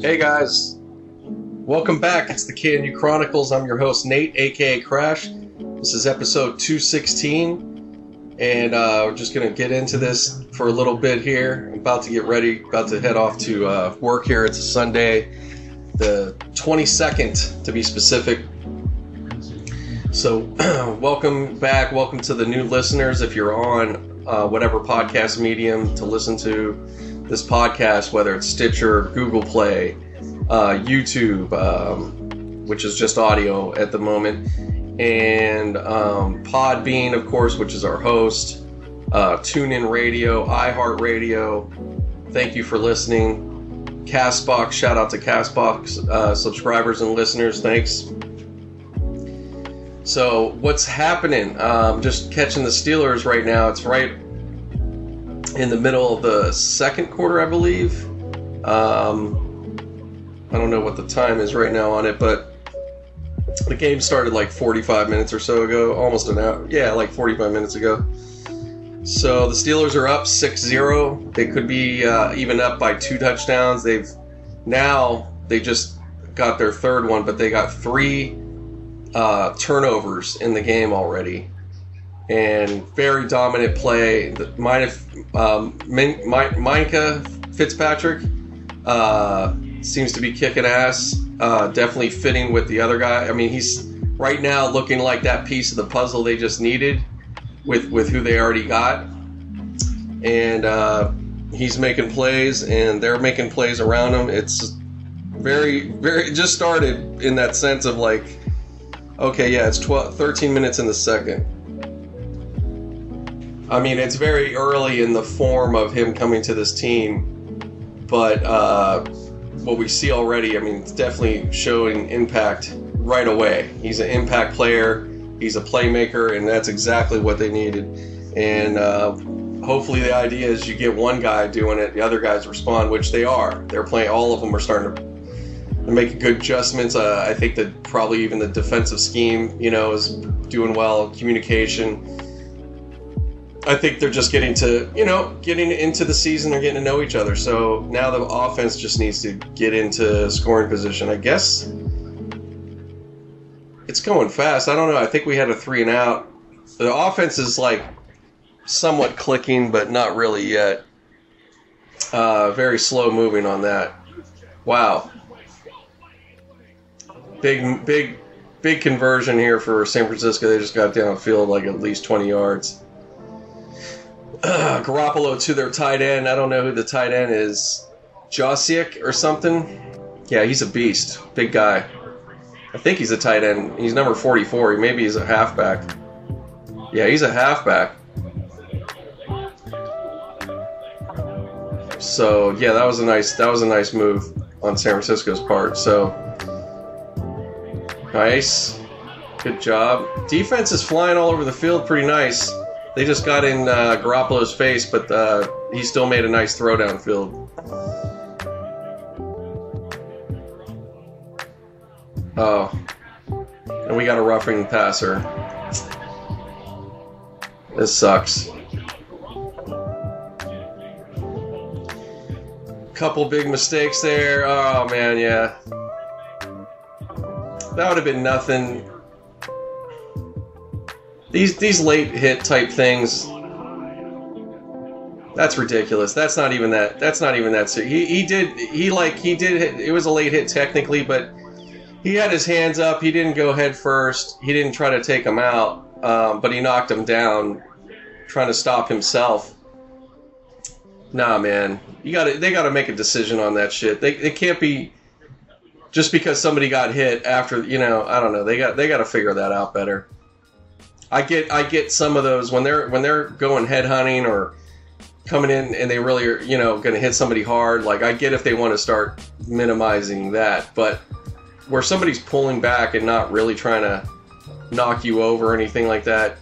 Hey guys, welcome back. It's the KNU Chronicles. I'm your host Nate, aka Crash. This is episode 216, and uh, we're just gonna get into this for a little bit here. I'm about to get ready, about to head off to uh, work here. It's a Sunday, the 22nd to be specific. So, welcome back. Welcome to the new listeners. If you're on uh, whatever podcast medium to listen to this podcast, whether it's Stitcher, Google Play, uh, YouTube, um, which is just audio at the moment, and um, Podbean, of course, which is our host, uh, TuneIn Radio, iHeartRadio. Thank you for listening. Castbox, shout out to Castbox uh, subscribers and listeners. Thanks. So, what's happening? Um, just catching the Steelers right now. It's right in the middle of the second quarter, I believe. Um, I don't know what the time is right now on it, but the game started like 45 minutes or so ago, almost an hour. Yeah, like 45 minutes ago. So the Steelers are up 6-0. They could be uh, even up by two touchdowns. They've now they just got their third one, but they got three uh, turnovers in the game already and very dominant play. Minus um, Min- Minkah Fitzpatrick uh, seems to be kicking ass. Uh, definitely fitting with the other guy. I mean, he's right now looking like that piece of the puzzle they just needed with with who they already got, and uh, he's making plays, and they're making plays around him. It's very very just started in that sense of like, okay, yeah, it's 12, 13 minutes in the second I mean, it's very early in the form of him coming to this team, but uh, what we see already, I mean, it's definitely showing impact right away. He's an impact player, he's a playmaker, and that's exactly what they needed. And uh, hopefully, the idea is you get one guy doing it, the other guys respond, which they are. They're playing, all of them are starting to make good adjustments. Uh, I think that probably even the defensive scheme, you know, is doing well. Communication, I think they're just getting to, you know, getting into the season. They're getting to know each other. So now the offense just needs to get into scoring position. I guess it's going fast. I don't know. I think we had a three and out. The offense is like somewhat clicking, but not really yet. Uh, very slow moving on that. Wow. Big, big, big conversion here for San Francisco. They just got downfield like at least 20 yards Garoppolo to their tight end. I don't know who the tight end is. Josiak or something. Yeah, he's a beast. Big guy. I think he's a tight end. He's number 44. Maybe he's a halfback. Yeah, he's a halfback. So yeah, that was a nice that was a nice move on San Francisco's part. So nice, good job. Defense is flying all over the field, pretty nice. They just got in uh, Garoppolo's face, but uh, he still made a nice throw downfield. Oh. And we got a roughing passer. This sucks. Couple big mistakes there. Oh man, yeah. That would have been nothing these these late hit type things. That's ridiculous. That's not even that. That's not even that. He he did he like he did. It was a late hit technically, but he had his hands up. He didn't go head first. He didn't try to take him out, um, but he knocked him down, trying to stop himself. Nah, man, you got to they got to make a decision on that shit. They they can't be just because somebody got hit after you know I don't know. They got they got to figure that out better. I get I get some of those when they're when they're going head hunting or coming in and they really are you know going to hit somebody hard. Like I get if they want to start minimizing that, but where somebody's pulling back and not really trying to knock you over or anything like that.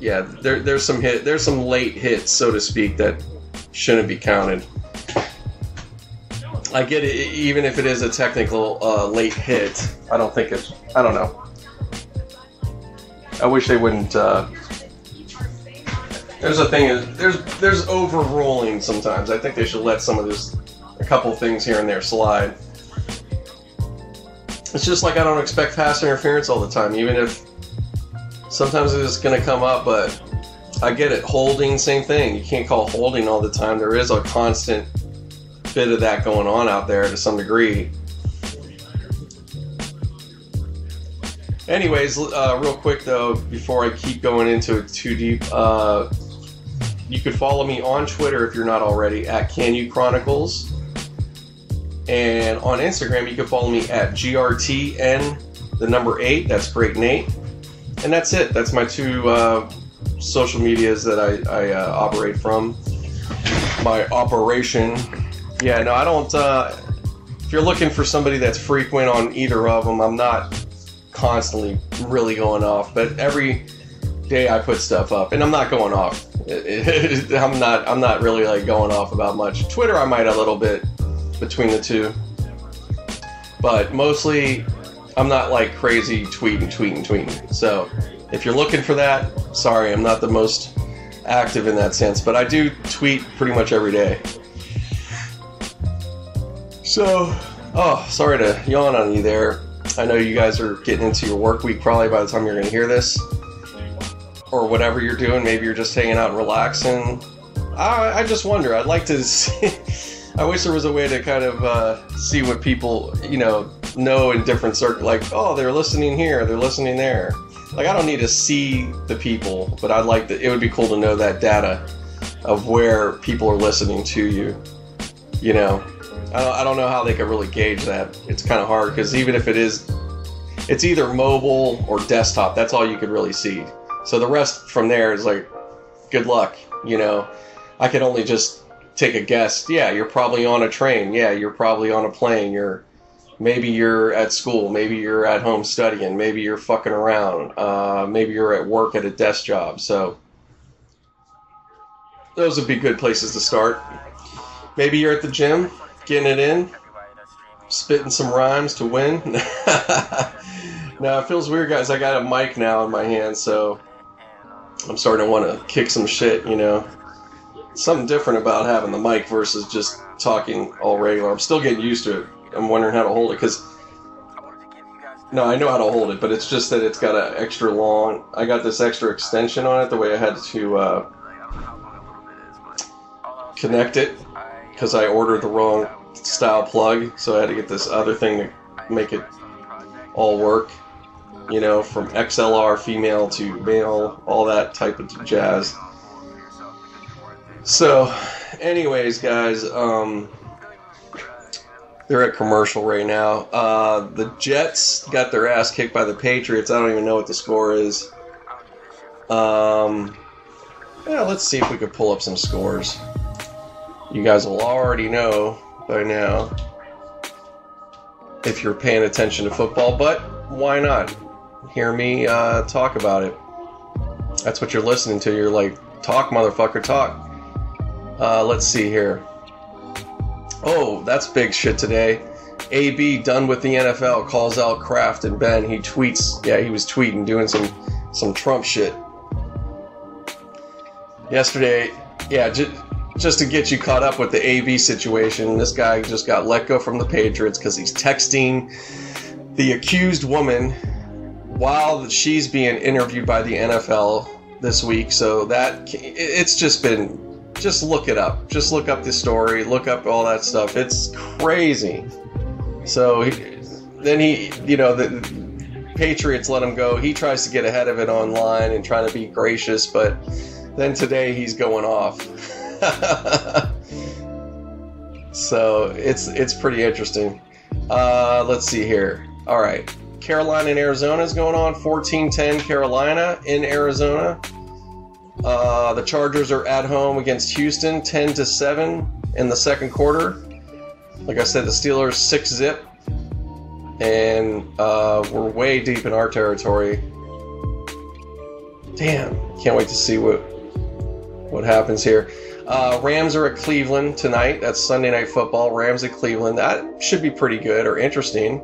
Yeah, there, there's some hit, there's some late hits, so to speak, that shouldn't be counted. I get it, even if it is a technical uh, late hit. I don't think it's. I don't know. I wish they wouldn't. Uh, There's a thing there's there's overruling sometimes. I think they should let some of this a couple things here and there slide. It's just like I don't expect pass interference all the time, even if sometimes it's going to come up, but I get it. Holding, same thing. You can't call holding all the time. There is a constant bit of that going on out there to some degree. Anyways, uh, real quick though, before I keep going into it too deep, uh, you could follow me on Twitter if you're not already at Can You Chronicles. And on Instagram, you can follow me at GRTN, the number eight. That's Great Nate. And that's it. That's my two uh, social medias that I, I uh, operate from. My operation. Yeah, no, I don't. Uh, if you're looking for somebody that's frequent on either of them, I'm not constantly really going off. But every day I put stuff up, and I'm not going off. I'm not. I'm not really like going off about much. Twitter, I might a little bit between the two, but mostly I'm not like crazy tweeting, tweeting, tweeting. So if you're looking for that, sorry, I'm not the most active in that sense, but I do tweet pretty much every day. So, oh, sorry to yawn on you there. I know you guys are getting into your work week probably by the time you're going to hear this. Or whatever you're doing. Maybe you're just hanging out and relaxing. I, I just wonder. I'd like to see. I wish there was a way to kind of uh, see what people, you know, know in different circles. Like, oh, they're listening here, they're listening there. Like, I don't need to see the people, but I'd like to. It would be cool to know that data of where people are listening to you. You know, I don't know how they could really gauge that. It's kind of hard because even if it is, it's either mobile or desktop. That's all you could really see. So the rest from there is like, good luck. You know, I can only just take a guess. Yeah, you're probably on a train. Yeah, you're probably on a plane. You're maybe you're at school. Maybe you're at home studying. Maybe you're fucking around. Uh, maybe you're at work at a desk job. So those would be good places to start. Maybe you're at the gym getting it in, spitting some rhymes to win. now it feels weird, guys. I got a mic now in my hand, so I'm starting to want to kick some shit. You know, something different about having the mic versus just talking all regular. I'm still getting used to it. I'm wondering how to hold it because. No, I know how to hold it, but it's just that it's got an extra long. I got this extra extension on it, the way I had to uh, connect it because I ordered the wrong style plug, so I had to get this other thing to make it all work. You know, from XLR female to male, all that type of jazz. So, anyways, guys, um, they're at commercial right now. Uh, the Jets got their ass kicked by the Patriots. I don't even know what the score is. Um, yeah, let's see if we could pull up some scores. You guys will already know by now if you're paying attention to football, but why not? Hear me uh, talk about it. That's what you're listening to. You're like, talk, motherfucker, talk. Uh, let's see here. Oh, that's big shit today. AB done with the NFL calls out Kraft and Ben. He tweets. Yeah, he was tweeting, doing some some Trump shit. Yesterday, yeah, just just to get you caught up with the AB situation, this guy just got let go from the Patriots because he's texting the accused woman while she's being interviewed by the NFL this week. So that it's just been just look it up. Just look up the story, look up all that stuff. It's crazy. So he, then he, you know, the Patriots let him go. He tries to get ahead of it online and trying to be gracious, but then today he's going off. so it's it's pretty interesting. Uh, let's see here. All right, Carolina and Arizona is going on. 14-10 Carolina in Arizona. Uh, the Chargers are at home against Houston, 10 to 7 in the second quarter. Like I said, the Steelers six zip, and uh, we're way deep in our territory. Damn, can't wait to see what what happens here. Uh, Rams are at Cleveland tonight. That's Sunday Night Football. Rams at Cleveland. That should be pretty good or interesting.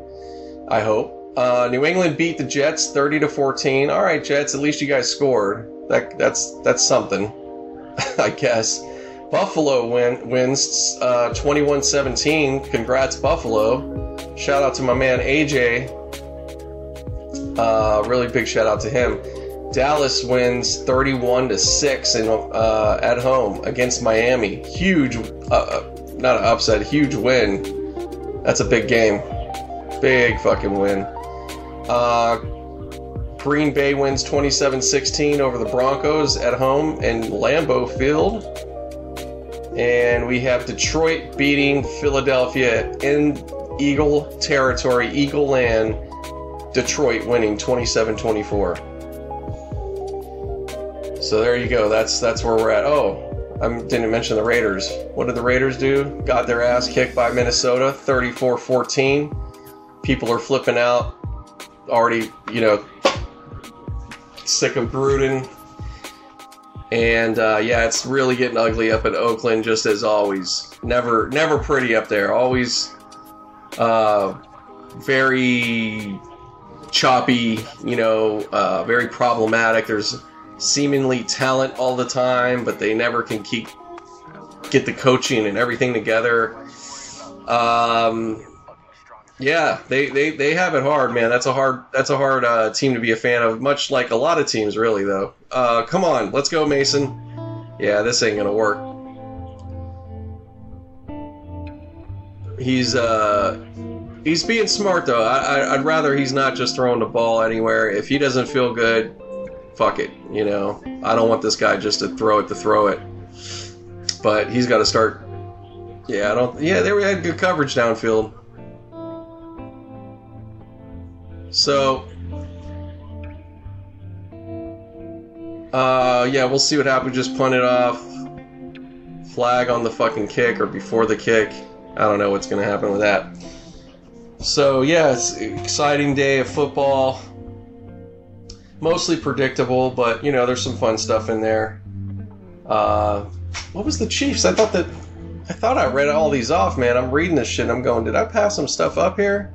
I hope. Uh, New England beat the Jets 30 to 14. All right, Jets. At least you guys scored. That that's that's something. I guess. Buffalo win, wins uh, 21-17. Congrats, Buffalo. Shout out to my man AJ. Uh, really big shout out to him. Dallas wins 31 to 6 in, uh, at home against Miami. Huge, uh, uh, not an upset, huge win. That's a big game. Big fucking win. Uh, Green Bay wins 27 16 over the Broncos at home in Lambeau Field. And we have Detroit beating Philadelphia in Eagle territory, Eagle land. Detroit winning 27 24. So there you go. That's that's where we're at. Oh, I didn't mention the Raiders. What did the Raiders do? Got their ass kicked by Minnesota 34 14. People are flipping out. Already, you know, sick of Gruden. And uh, yeah, it's really getting ugly up in Oakland, just as always. Never, never pretty up there. Always uh, very choppy. You know, uh, very problematic. There's seemingly talent all the time, but they never can keep get the coaching and everything together. Um, yeah, they, they, they have it hard, man. That's a hard that's a hard uh, team to be a fan of. Much like a lot of teams, really, though. Uh, come on, let's go, Mason. Yeah, this ain't gonna work. He's uh, he's being smart though. I, I, would rather he's not just throwing the ball anywhere. If he doesn't feel good, fuck it. You know, I don't want this guy just to throw it to throw it. But he's got to start. Yeah, I don't. Yeah, there we had good coverage downfield. So, uh, yeah, we'll see what happens. Just punt it off. Flag on the fucking kick or before the kick. I don't know what's going to happen with that. So, yeah, it's exciting day of football. Mostly predictable, but, you know, there's some fun stuff in there. Uh, what was the Chiefs? I thought that. I thought I read all these off, man. I'm reading this shit I'm going, did I pass some stuff up here?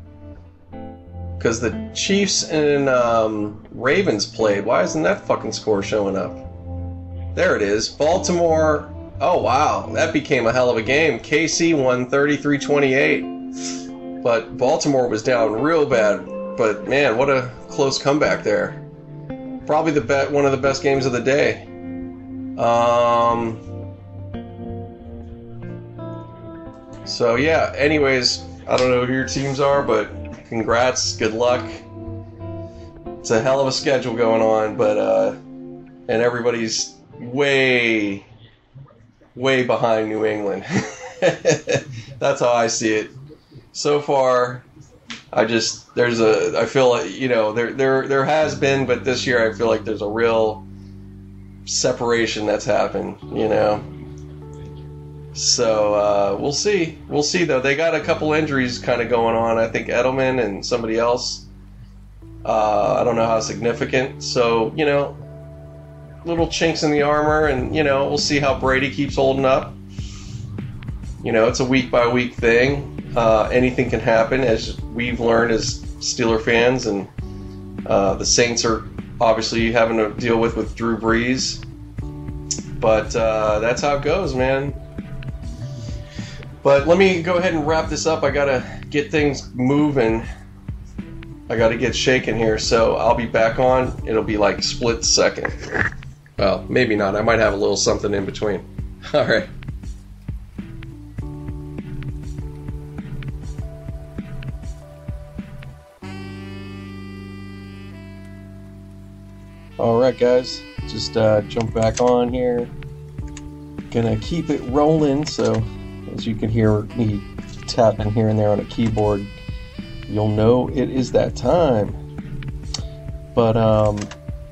because the Chiefs and um, Ravens played. Why isn't that fucking score showing up? There it is. Baltimore. Oh, wow. That became a hell of a game. KC won 33 28. But Baltimore was down real bad. But man, what a close comeback there. Probably the bet one of the best games of the day. Um, so yeah, anyways, I don't know who your teams are, but congrats, good luck. It's a hell of a schedule going on, but uh, and everybody's way, way behind New England. That's how I see it. So far, I just there's a I feel like you know there there there has been, but this year I feel like there's a real separation that's happened. You know, so uh, we'll see. We'll see though. They got a couple injuries kind of going on. I think Edelman and somebody else. Uh, I don't know how significant. So you know, little chinks in the armor, and you know we'll see how Brady keeps holding up. You know, it's a week by week thing. Uh, anything can happen, as we've learned as Steeler fans, and uh, the Saints are obviously having to deal with with Drew Brees. But uh, that's how it goes, man but let me go ahead and wrap this up. I gotta get things moving. I gotta get shaking here, so I'll be back on. It'll be like split second. Well, maybe not. I might have a little something in between. All right. All right, guys, just uh, jump back on here. Gonna keep it rolling, so as you can hear me tapping here and there on a keyboard, you'll know it is that time. But, um,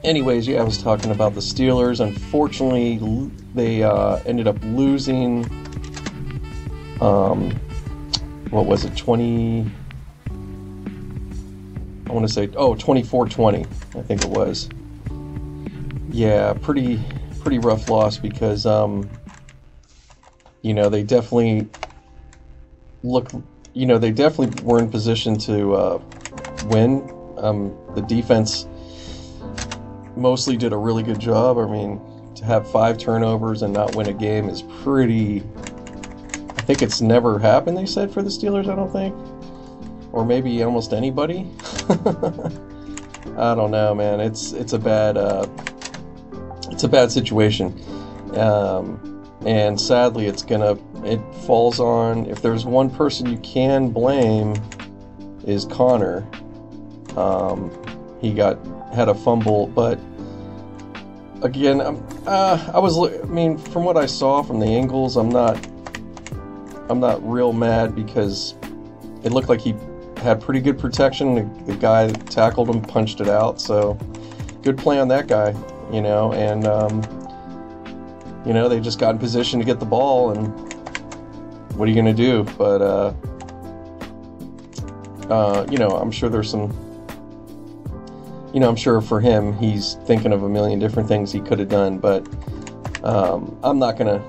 anyways, yeah, I was talking about the Steelers. Unfortunately, they uh, ended up losing. Um, what was it? 20. I want to say, oh, 24 20, I think it was. Yeah, pretty pretty rough loss because um, you know, they definitely look, you know, they definitely were in position to uh, win. Um, the defense mostly did a really good job. I mean, to have five turnovers and not win a game is pretty. I think it's never happened. They said for the Steelers. I don't think, or maybe almost anybody. I don't know, man. It's it's a bad uh, it's a bad situation, um, and sadly, it's gonna it falls on if there's one person you can blame is Conner. Um, he got had a fumble, but again, uh, I was. I mean, from what I saw from the angles, I'm not. I'm not real mad because it looked like he had pretty good protection. The, the guy tackled him punched it out, so good play on that guy, you know. And um, you know they just got in position to get the ball, and what are you going to do? But uh, uh, you know, I'm sure there's some you know, I'm sure for him, he's thinking of a million different things he could have done, but um, I'm not gonna.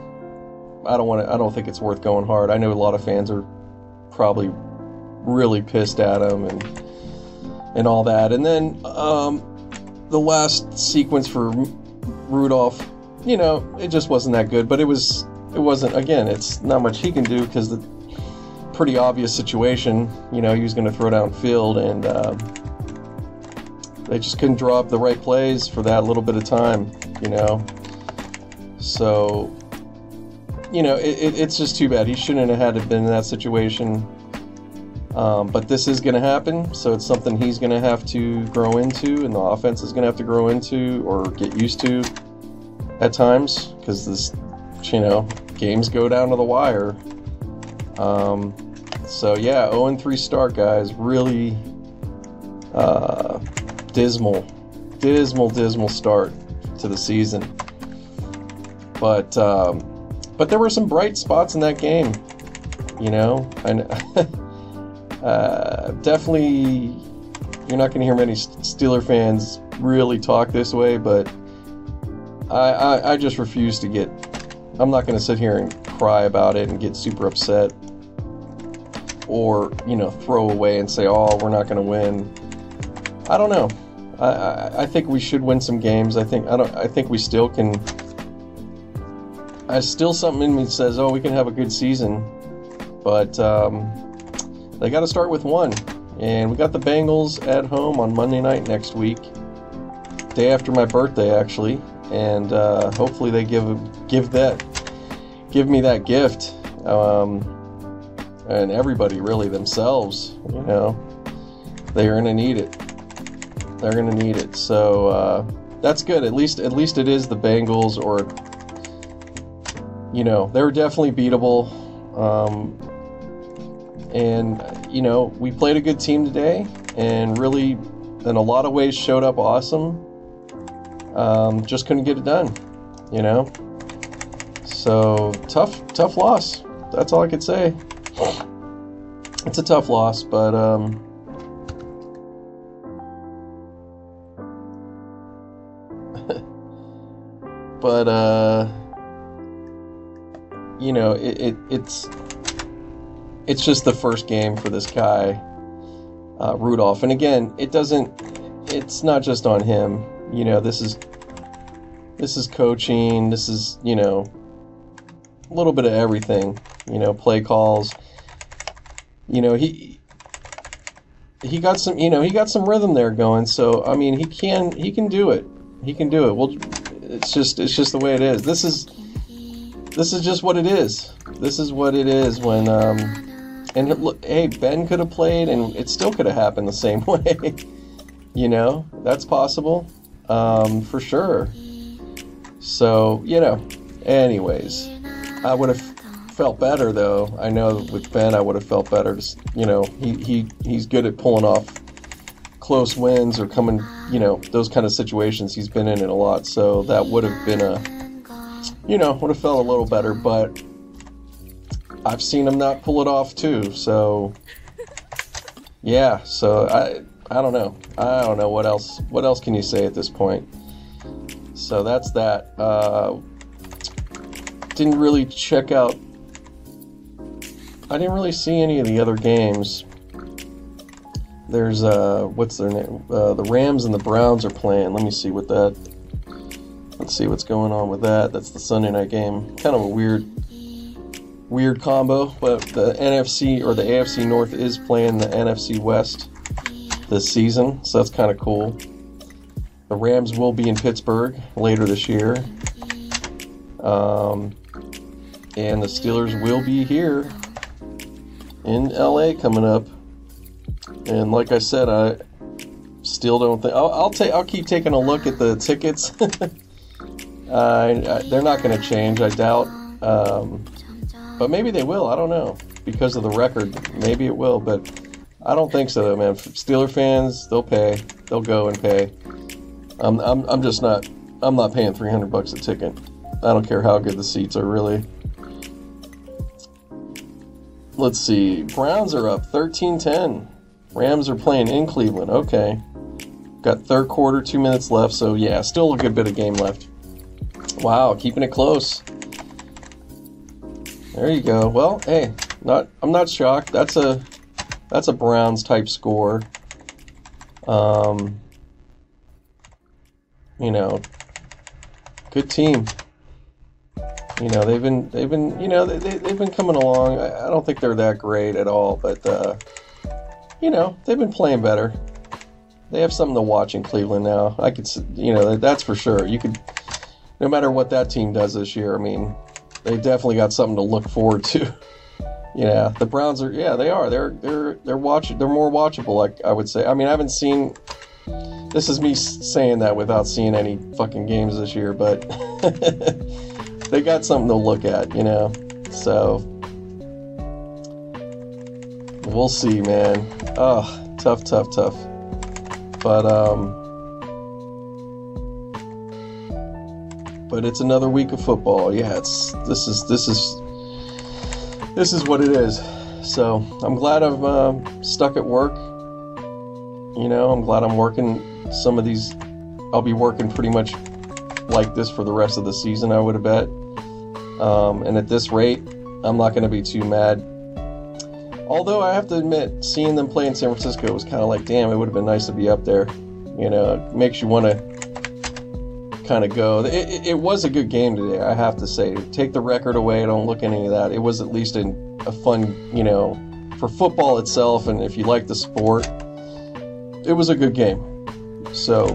I don't want to. I don't think it's worth going hard. I know a lot of fans are probably really pissed at him and and all that. And then um, the last sequence for Rudolph, you know, it just wasn't that good. But it was. It wasn't. Again, it's not much he can do because the pretty obvious situation. You know, he was going to throw downfield and. Uh, they just couldn't draw up the right plays for that little bit of time, you know. So, you know, it, it, it's just too bad. He shouldn't have had to been in that situation. Um, but this is going to happen, so it's something he's going to have to grow into, and the offense is going to have to grow into or get used to at times because this, you know, games go down to the wire. Um, so yeah, 0 3 start, guys. Really. Uh, dismal, dismal, dismal start to the season. But um, but there were some bright spots in that game, you know, and uh, definitely you're not going to hear many Steeler fans really talk this way, but I, I, I just refuse to get. I'm not going to sit here and cry about it and get super upset or you know throw away and say oh we're not going to win i don't know I, I, think we should win some games. I think I don't. I think we still can. I still something in me says, "Oh, we can have a good season," but um, they got to start with one. And we got the Bengals at home on Monday night next week, day after my birthday, actually. And uh, hopefully they give give that give me that gift, um, and everybody really themselves. You know, they're gonna need it. They're going to need it. So uh, that's good. At least at least it is the Bengals, or you know, they were definitely beatable. Um, and you know, we played a good team today, and really, in a lot of ways, showed up awesome. Um, just couldn't get it done. You know. So tough, tough loss. That's all I could say. It's a tough loss, but um, but uh, you know, it, it, it's it's just the first game for this guy, uh, Rudolph. And again, it doesn't. It's not just on him. You know, this is this is coaching. This is you know a little bit of everything. You know, play calls. You know, he he got some. You know, he got some rhythm there going. So I mean, he can he can do it. He can do it. Well, it's just it's just the way it is. This is this is just what it is. This is what it is when um and look, hey, Ben could have played and it still could have happened the same way. you know, that's possible. Um, for sure. So, you know, anyways, I would have felt better though. I know with Ben I would have felt better. Just, you know, he, he he's good at pulling off close wins or coming, you know, those kind of situations. He's been in it a lot, so that would have been a, you know, would have felt a little better. But I've seen him not pull it off too. So yeah, so I I don't know. I don't know what else. What else can you say at this point? So that's that. Uh, didn't really check out. I didn't really see any of the other games. There's uh, what's their name? Uh, the Rams and the Browns are playing. Let me see what that. Let Let's see what's going on with that. That's the Sunday night game. Kind of a weird, weird combo, but the NFC or the AFC North is playing the NFC West this season, so that's kind of cool. The Rams will be in Pittsburgh later this year. Um, and the Steelers will be here in LA coming up. And like I said, I still don't think I'll, I'll take. I'll keep taking a look at the tickets. uh, they're not going to change, I doubt. Um, but maybe they will. I don't know because of the record. Maybe it will, but I don't think so, though, man. Steeler fans, they'll pay. They'll go and pay. I'm, I'm, I'm just not. I'm not paying 300 bucks a ticket. I don't care how good the seats are, really. Let's see. Browns are up 13 10. Rams are playing in Cleveland. Okay. Got third quarter, two minutes left, so yeah, still a good bit of game left. Wow, keeping it close. There you go. Well, hey, not I'm not shocked. That's a that's a Browns type score. Um, you know, good team. You know, they've been they've been you know they, they've been coming along. I, I don't think they're that great at all, but uh, you know they've been playing better. They have something to watch in Cleveland now. I could, you know, that's for sure. You could, no matter what that team does this year. I mean, they definitely got something to look forward to. yeah, the Browns are. Yeah, they are. They're they're they're watching. They're more watchable. Like I would say. I mean, I haven't seen. This is me saying that without seeing any fucking games this year, but they got something to look at, you know. So we'll see, man. Oh, tough, tough, tough. But um, but it's another week of football. Yeah, it's this is this is this is what it is. So I'm glad I've uh, stuck at work. You know, I'm glad I'm working some of these. I'll be working pretty much like this for the rest of the season. I would have bet. Um, and at this rate, I'm not going to be too mad Although I have to admit, seeing them play in San Francisco was kind of like, damn, it would have been nice to be up there. You know, makes you want to kind of go. It, it, was a good game today, I have to say. Take the record away, don't look any of that. It was at least a, a fun, you know, for football itself, and if you like the sport, it was a good game. So,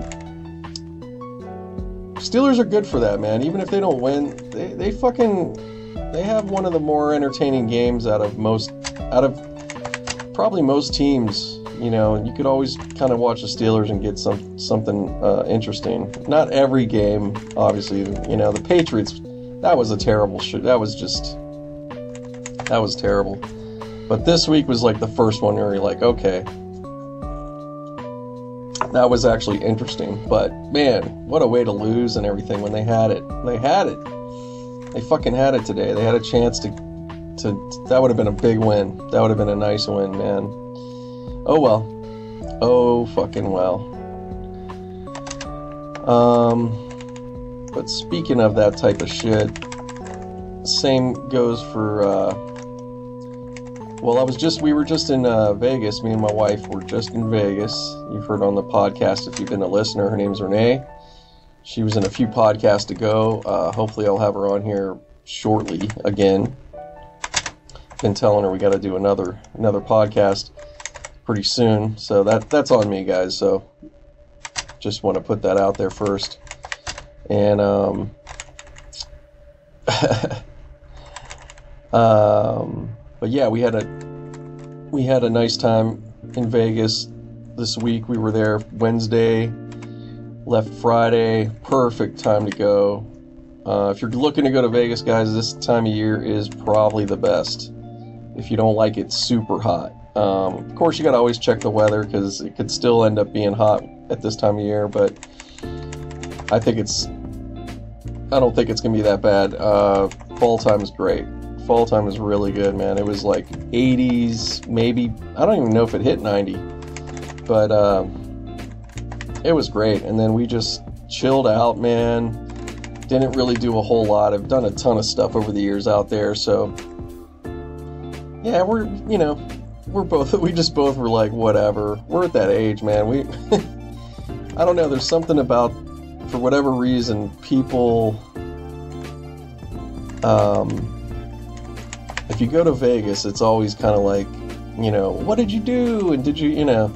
Steelers are good for that, man. Even if they don't win, they, they fucking they have one of the more entertaining games out of most out of probably most teams. You know, you could always kind of watch the Steelers and get some something uh, interesting. Not every game, obviously. You know, the Patriots. That was a terrible shit. That was just that was terrible. But this week was like the first one where you're like, okay, that was actually interesting. But man, what a way to lose and everything when they had it. They had it. They fucking had it today. They had a chance to to that would have been a big win. That would have been a nice win, man. Oh well. Oh fucking well. Um but speaking of that type of shit, same goes for uh well, I was just we were just in uh, Vegas. Me and my wife were just in Vegas. You've heard on the podcast if you've been a listener. Her name's Renee. She was in a few podcasts ago. Uh, hopefully, I'll have her on here shortly again. Been telling her we got to do another another podcast pretty soon, so that that's on me, guys. So just want to put that out there first. And um, um, but yeah, we had a we had a nice time in Vegas this week. We were there Wednesday left Friday. Perfect time to go. Uh, if you're looking to go to Vegas, guys, this time of year is probably the best. If you don't like it super hot, um, of course you got to always check the weather because it could still end up being hot at this time of year. But I think it's, I don't think it's gonna be that bad. Uh, fall time is great. Fall time is really good, man. It was like 80s, maybe. I don't even know if it hit 90, but. Um, it was great. And then we just chilled out, man. Didn't really do a whole lot. I've done a ton of stuff over the years out there, so yeah, we're you know we're both we just both were like whatever. We're at that age, man. We I don't know. There's something about for whatever reason, people, um, if you go to Vegas, it's always kind of like, you know, what did you do? And did you, you know,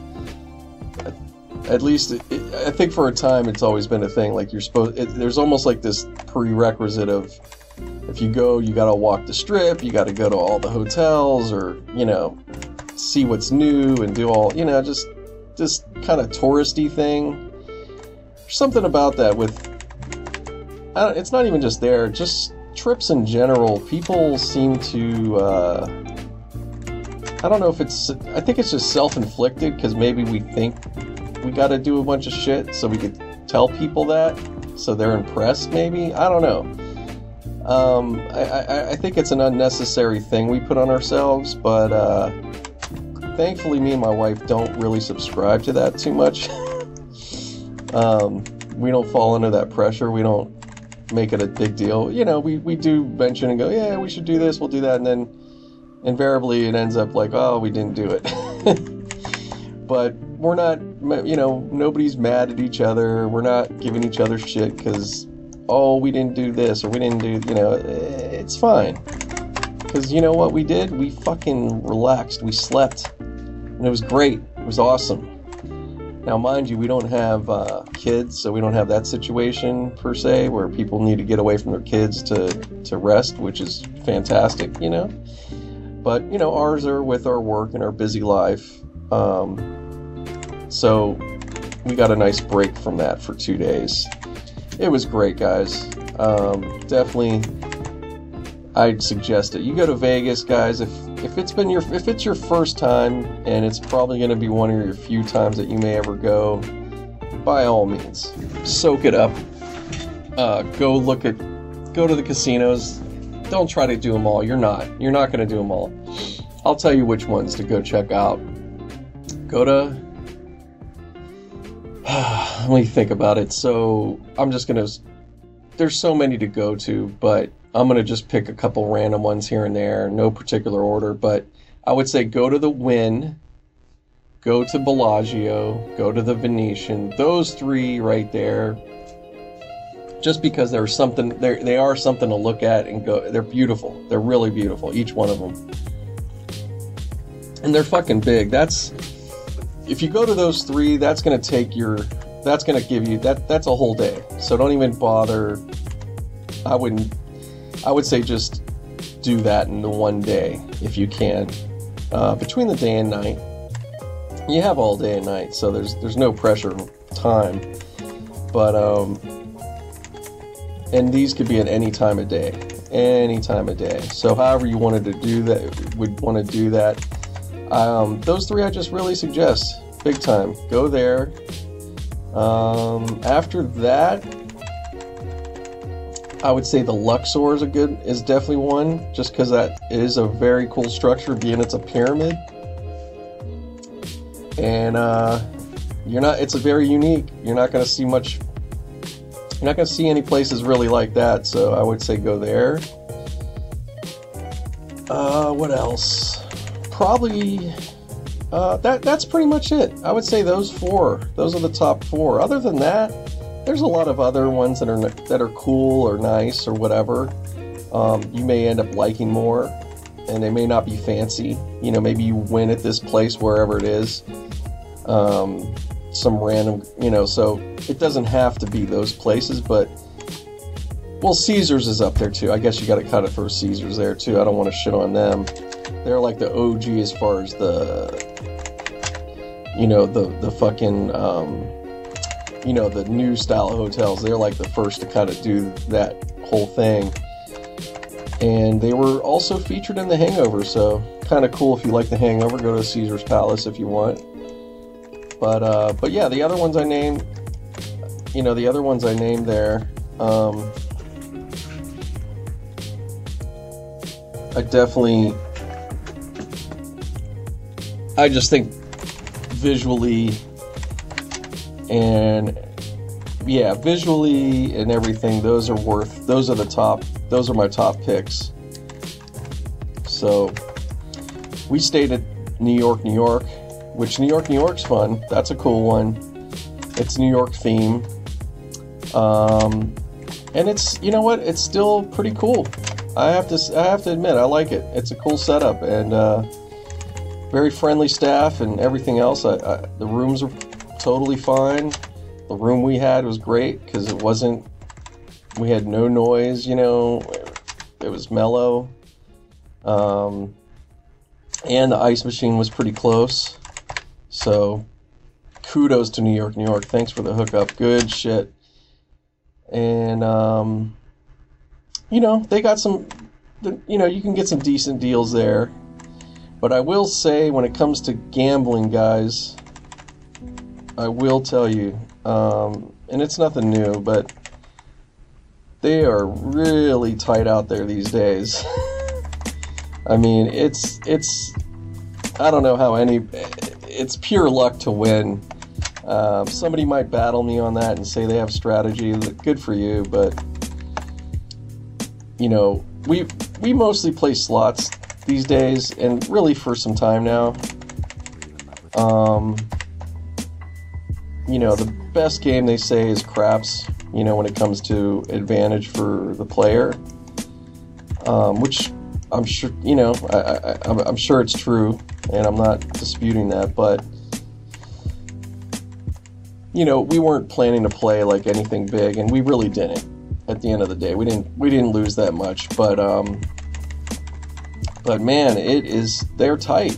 at least it, I think for a time it's always been a thing. Like you're supposed, it, there's almost like this prerequisite of if you go, you got to walk the strip, you got to go to all the hotels, or you know, see what's new and do all, you know, just this kind of touristy thing. There's something about that with. it's not even just there, just trips in general. People seem to. Uh, I don't know if it's. I think it's just self inflicted because maybe we think we got to do a bunch of shit so we could tell people that so they're impressed maybe i don't know um, I, I, I, think it's an unnecessary thing we put on ourselves but uh, thankfully me and my wife don't really subscribe to that too much um, we don't fall under that pressure we don't make it a big deal you know we, we do mention and go yeah we should do this we'll do that and then invariably it ends up like oh we didn't do it but we're not, you know, nobody's mad at each other. We're not giving each other shit because, oh, we didn't do this or we didn't do, you know, it's fine. Because you know what we did? We fucking relaxed. We slept. And it was great. It was awesome. Now, mind you, we don't have uh, kids, so we don't have that situation per se where people need to get away from their kids to, to rest, which is fantastic, you know. But, you know, ours are with our work and our busy life. Um, so we got a nice break from that for two days. It was great, guys. Um, definitely, I'd suggest it. You go to Vegas, guys. If if it's been your if it's your first time, and it's probably going to be one of your few times that you may ever go, by all means, soak it up. Uh, go look at, go to the casinos. Don't try to do them all. You're not. You're not going to do them all. I'll tell you which ones to go check out. Go to let me think about it. So I'm just gonna. There's so many to go to, but I'm gonna just pick a couple random ones here and there, no particular order. But I would say go to the Wynn, go to Bellagio, go to the Venetian. Those three right there. Just because something, they they are something to look at and go. They're beautiful. They're really beautiful, each one of them. And they're fucking big. That's if you go to those three, that's going to take your, that's going to give you that. That's a whole day. So don't even bother. I wouldn't. I would say just do that in the one day if you can. Uh, between the day and night, you have all day and night, so there's there's no pressure time. But um, and these could be at any time of day, any time of day. So however you wanted to do that, would want to do that um, those three I just really suggest, big time. Go there. Um, after that, I would say the Luxor is a good is definitely one, just because that is a very cool structure, being it's a pyramid, and uh, you're not. It's a very unique. You're not going to see much. You're not going to see any places really like that, so I would say go there. Uh, what else? probably uh, that that's pretty much it. I would say those four. Those are the top four. Other than that, there's a lot of other ones that are that are cool or nice or whatever. Um, you may end up liking more, and they may not be fancy. You know, maybe you win at this place wherever it is. Um, some random, you know, so it doesn't have to be those places, but well, Caesars is up there too. I guess you got to cut it for Caesars there too. I don't want to shit on them. They're like the OG as far as the, you know, the the fucking, um, you know, the new style hotels. They're like the first to kind of do that whole thing. And they were also featured in The Hangover, so kind of cool if you like The Hangover. Go to Caesar's Palace if you want. But uh, but yeah, the other ones I named, you know, the other ones I named there. Um, I definitely I just think visually and yeah, visually and everything, those are worth those are the top those are my top picks. So we stayed at New York, New York, which New York, New York's fun. That's a cool one. It's New York theme. Um, and it's you know what? It's still pretty cool. I have to I have to admit I like it. It's a cool setup and uh, very friendly staff and everything else. I, I, the rooms are totally fine. The room we had was great because it wasn't. We had no noise. You know, it was mellow. Um, and the ice machine was pretty close. So, kudos to New York, New York. Thanks for the hookup. Good shit. And um, you know they got some. You know you can get some decent deals there. But I will say, when it comes to gambling, guys, I will tell you, um, and it's nothing new, but they are really tight out there these days. I mean, it's it's I don't know how any it's pure luck to win. Um, somebody might battle me on that and say they have strategy. Good for you, but you know, we we mostly play slots these days, and really for some time now. Um, you know, the best game they say is craps. You know, when it comes to advantage for the player, um, which I'm sure you know. I, I'm sure it's true, and I'm not disputing that. But you know, we weren't planning to play like anything big, and we really didn't. At the end of the day, we didn't we didn't lose that much, but um, but man, it is they're tight.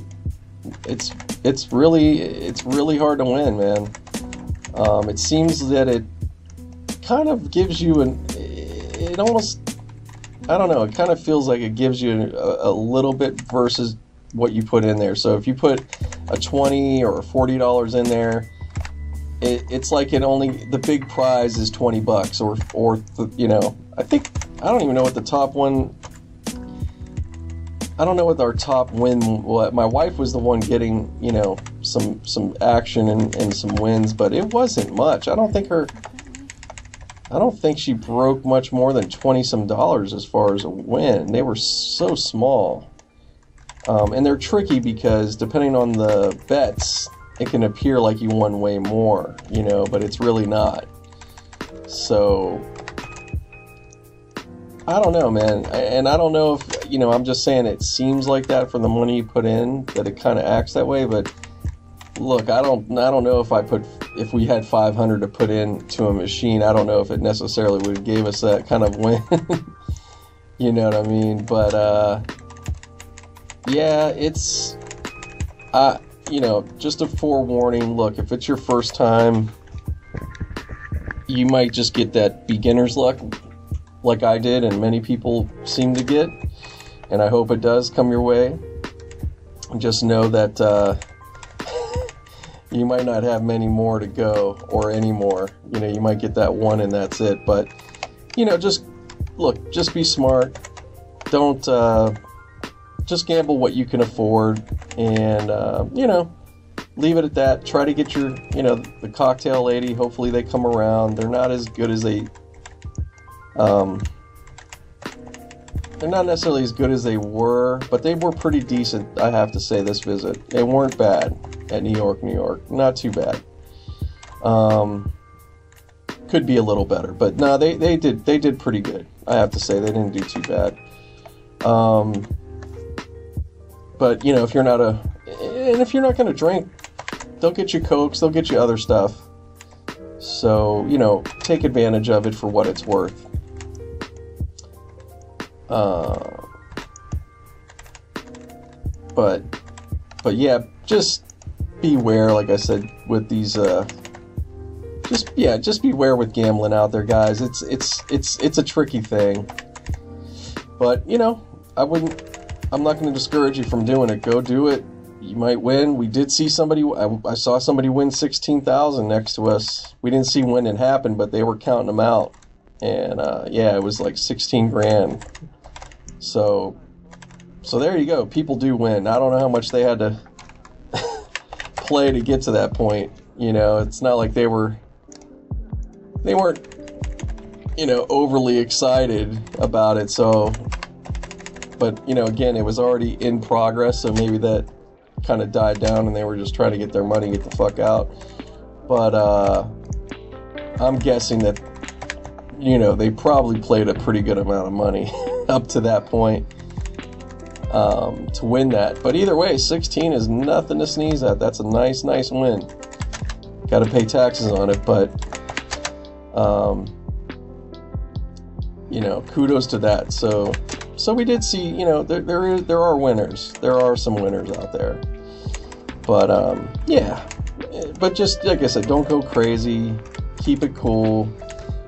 It's it's really it's really hard to win, man. Um, it seems that it kind of gives you an it almost I don't know. It kind of feels like it gives you a, a, little bit versus what you put in there. So if you put a twenty or forty dollars in there, it, it's like it only the big prize is twenty bucks or or you know. I think I don't even know what the top one. I don't know what our top win. What my wife was the one getting you know some some action and, and some wins, but it wasn't much. I don't think her I don't think she broke much more than 20 some dollars as far as a win. They were so small. Um, and they're tricky because depending on the bets, it can appear like you won way more, you know, but it's really not. So, I don't know, man. And I don't know if, you know, I'm just saying it seems like that for the money you put in, that it kind of acts that way, but look, I don't, I don't know if I put if we had 500 to put into a machine, I don't know if it necessarily would have gave us that kind of win. you know what I mean? But uh, yeah, it's uh, you know, just a forewarning. Look, if it's your first time, you might just get that beginner's luck, like I did, and many people seem to get. And I hope it does come your way. Just know that. Uh, you might not have many more to go or any more. You know, you might get that one and that's it. But, you know, just look, just be smart. Don't, uh, just gamble what you can afford and, uh, you know, leave it at that. Try to get your, you know, the cocktail lady. Hopefully they come around. They're not as good as they, um, they're not necessarily as good as they were, but they were pretty decent, I have to say, this visit. They weren't bad at New York, New York. Not too bad. Um, could be a little better, but no, they, they did they did pretty good. I have to say they didn't do too bad. Um, but you know, if you're not a and if you're not going to drink, they'll get you cokes, they'll get you other stuff. So you know, take advantage of it for what it's worth. Uh, but but yeah, just beware, like I said, with these. Uh, just yeah, just beware with gambling out there, guys. It's it's it's it's a tricky thing. But you know, I wouldn't. I'm not going to discourage you from doing it. Go do it. You might win. We did see somebody. I, I saw somebody win sixteen thousand next to us. We didn't see when it happened, but they were counting them out, and uh, yeah, it was like sixteen grand. So, so there you go. People do win. I don't know how much they had to play to get to that point. You know, it's not like they were they weren't you know overly excited about it. So, but you know, again, it was already in progress, so maybe that kind of died down, and they were just trying to get their money, get the fuck out. But uh, I'm guessing that you know, they probably played a pretty good amount of money up to that point um, to win that. But either way, 16 is nothing to sneeze at. That's a nice, nice win. Got to pay taxes on it, but um, you know, kudos to that. So, so we did see, you know, there there, is, there are winners. There are some winners out there. But um, yeah, but just like I said, don't go crazy. Keep it cool.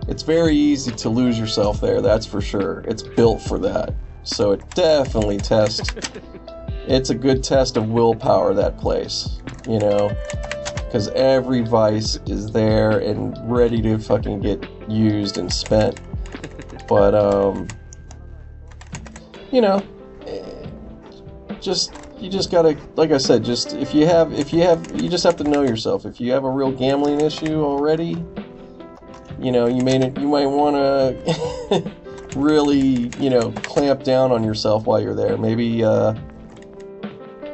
It's very easy to lose yourself there. That's for sure. It's built for that. So it definitely tests. it's a good test of willpower. That place, you know, because every vice is there and ready to fucking get used and spent. But um, you know, just you just gotta like i said just if you have if you have you just have to know yourself if you have a real gambling issue already you know you may you might want to really you know clamp down on yourself while you're there maybe uh,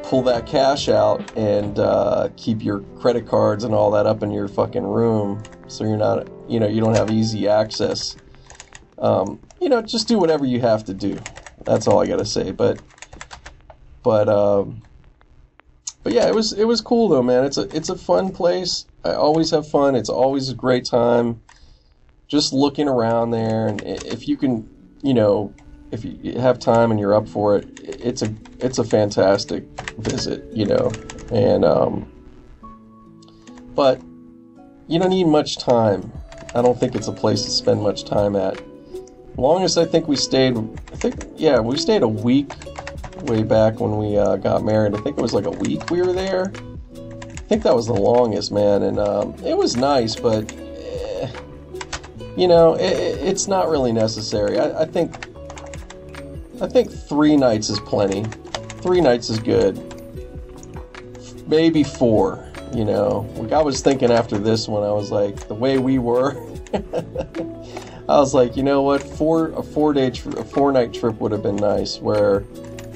pull that cash out and uh, keep your credit cards and all that up in your fucking room so you're not you know you don't have easy access um, you know just do whatever you have to do that's all i gotta say but but um, but yeah, it was it was cool though, man. It's a it's a fun place. I always have fun. It's always a great time. Just looking around there, and if you can, you know, if you have time and you're up for it, it's a it's a fantastic visit, you know, and um, but you don't need much time. I don't think it's a place to spend much time at. Longest I think we stayed, I think yeah, we stayed a week way back when we uh, got married. I think it was like a week we were there. I think that was the longest, man, and um, it was nice, but you know, it, it's not really necessary. I, I think I think three nights is plenty. Three nights is good. Maybe four. You know, like I was thinking after this one, I was like, the way we were. I was like, you know what, four a four day, a four night trip would have been nice. Where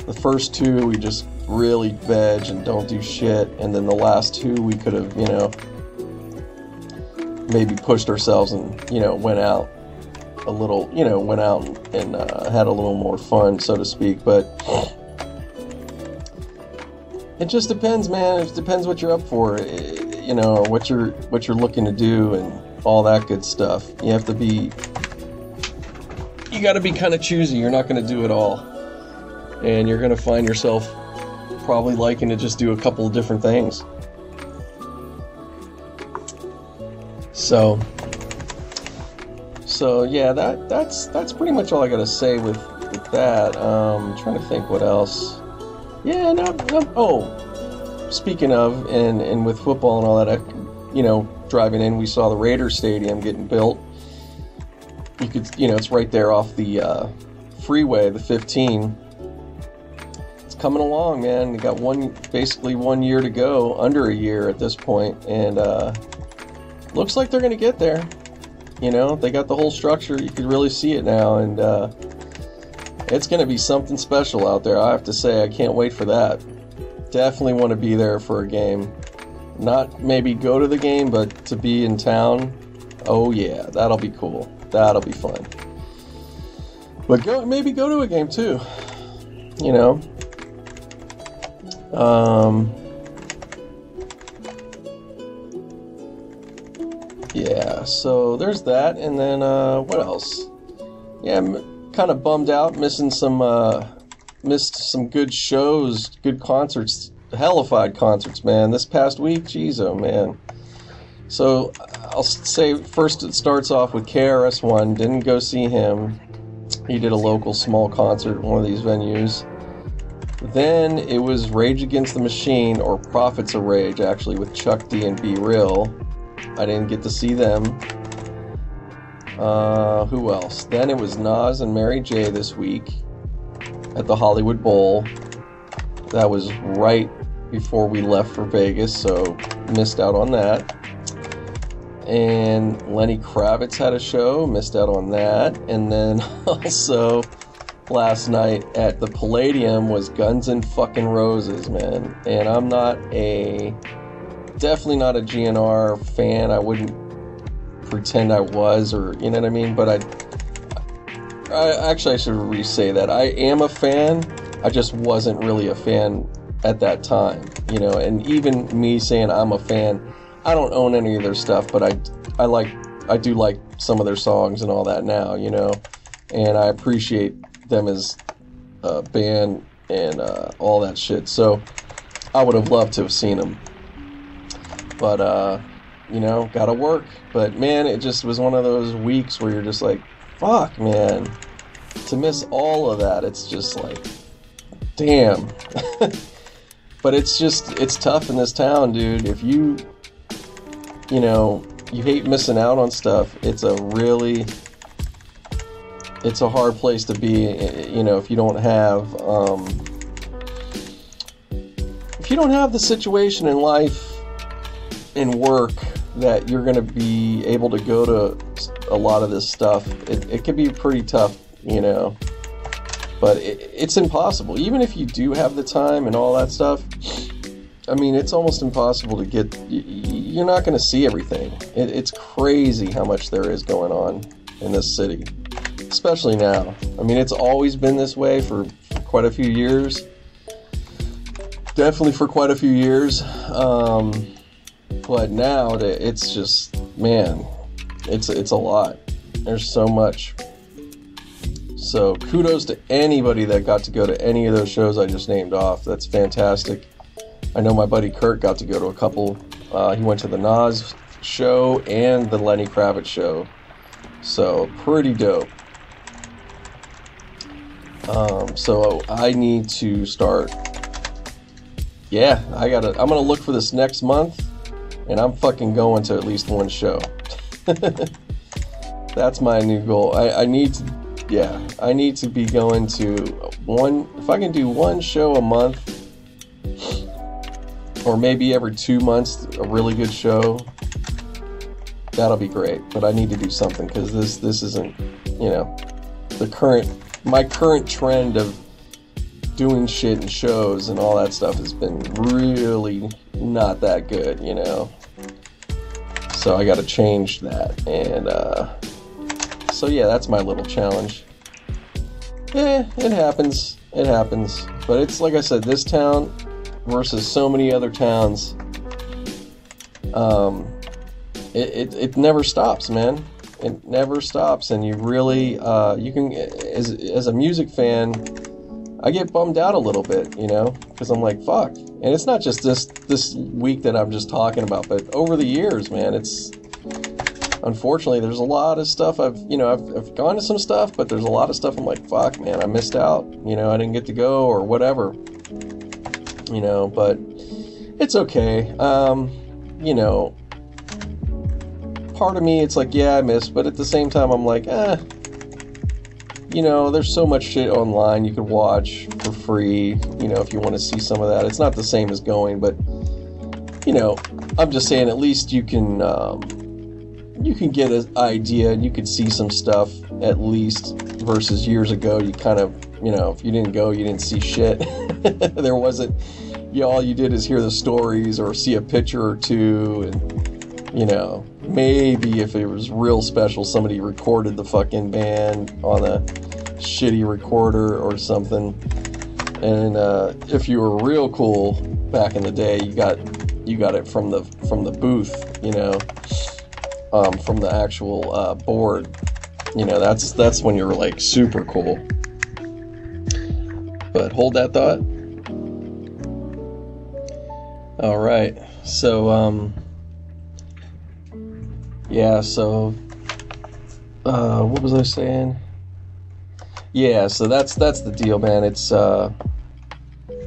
the first two we just really veg and don't do shit, and then the last two we could have, you know, maybe pushed ourselves and you know went out a little, you know, went out and uh, had a little more fun, so to speak. But it just depends, man. It depends what you're up for, you know, what you're what you're looking to do, and all that good stuff. You have to be, you got to be kind of choosy. You're not going to do it all and you're going to find yourself probably liking to just do a couple of different things. So, so yeah, that that's that's pretty much all I got to say with with that. Um, I'm trying to think what else. Yeah, no, no, oh, speaking of and and with football and all that, I, you know, driving in, we saw the Raider Stadium getting built. You could, you know, it's right there off the uh, freeway, the 15 It's coming along, man. You got one, basically one year to go, under a year at this point, and uh, looks like they're going to get there. You know, they got the whole structure. You could really see it now, and uh, it's going to be something special out there. I have to say, I can't wait for that. Definitely want to be there for a game. Not maybe go to the game, but to be in town. Oh yeah, that'll be cool. That'll be fun. But go maybe go to a game too. You know, um, yeah, so there's that, and then uh, what else? Yeah, I'm kind of bummed out, missing some, uh, missed some good shows, good concerts, hellified concerts, man. This past week, jeez, oh man. So I'll say first it starts off with KRS One. Didn't go see him. He did a local small concert at one of these venues. Then it was Rage Against the Machine or Prophets of Rage, actually, with Chuck D and B-Real. I didn't get to see them. Uh, who else? Then it was Nas and Mary J this week at the Hollywood Bowl. That was right before we left for Vegas, so missed out on that. And Lenny Kravitz had a show, missed out on that. And then also last night at the Palladium was Guns and fucking Roses, man. And I'm not a definitely not a GNR fan. I wouldn't pretend I was, or you know what I mean. But I, I actually I should re-say that I am a fan. I just wasn't really a fan at that time, you know. And even me saying I'm a fan, I don't own any of their stuff, but I, I like, I do like some of their songs and all that now, you know. And I appreciate them as a band and uh, all that shit. So I would have loved to have seen them, but uh, you know, gotta work. But man, it just was one of those weeks where you're just like, fuck, man. To miss all of that, it's just like, damn. but it's just, it's tough in this town, dude. If you, you know, you hate missing out on stuff, it's a really, it's a hard place to be, you know, if you don't have, um, if you don't have the situation in life and work that you're going to be able to go to a lot of this stuff, it, it can be pretty tough, you know. But it, it's impossible. Even if you do have the time and all that stuff, I mean, it's almost impossible to get. You're not going to see everything. It, it's crazy how much there is going on in this city, especially now. I mean, it's always been this way for, for quite a few years. Definitely for quite a few years. Um, but now that it's just man, it's it's a lot. There's so much. So kudos to anybody that got to go to any of those shows I just named off. That's fantastic. I know my buddy Kurt got to go to a couple. Uh, he went to the Nas show and the Lenny Kravitz show. So pretty dope. Um, so I need to start. Yeah, I gotta. I'm gonna look for this next month and I'm fucking going to at least one show. That's my new goal. I, I need to, yeah, I need to be going to one, if I can do one show a month, or maybe every two months, a really good show, that'll be great. But I need to do something because this, this isn't, you know, the current, my current trend of doing shit and shows and all that stuff has been really not that good, you know. So I got to change that, and uh, so yeah, that's my little challenge. Eh, it happens. It happens. But it's like I said, this town versus so many other towns. Um, it, it, it never stops, man. It never stops, and you really uh, you can as as a music fan I get bummed out a little bit, you know, because I'm like, fuck. And it's not just this this week that I'm just talking about, but over the years, man, it's unfortunately there's a lot of stuff I've you know I've, I've gone to some stuff, but there's a lot of stuff I'm like, fuck, man, I missed out. You know, I didn't get to go or whatever. You know, but it's okay. Um, you know, part of me, it's like, yeah, I missed, but at the same time, I'm like, eh you know, there's so much shit online you could watch for free, you know, if you want to see some of that. It's not the same as going, but, you know, I'm just saying at least you can, um, you can get an idea and you could see some stuff at least versus years ago. You kind of, you know, if you didn't go, you didn't see shit. there wasn't, you know, all you did is hear the stories or see a picture or two and, you know, maybe if it was real special, somebody recorded the fucking band on a shitty recorder or something. And uh, if you were real cool back in the day, you got you got it from the from the booth, you know, um, from the actual uh, board. You know, that's that's when you're like super cool. But hold that thought. All right, so um, yeah, so uh, what was I saying? Yeah, so that's that's the deal, man. It's uh,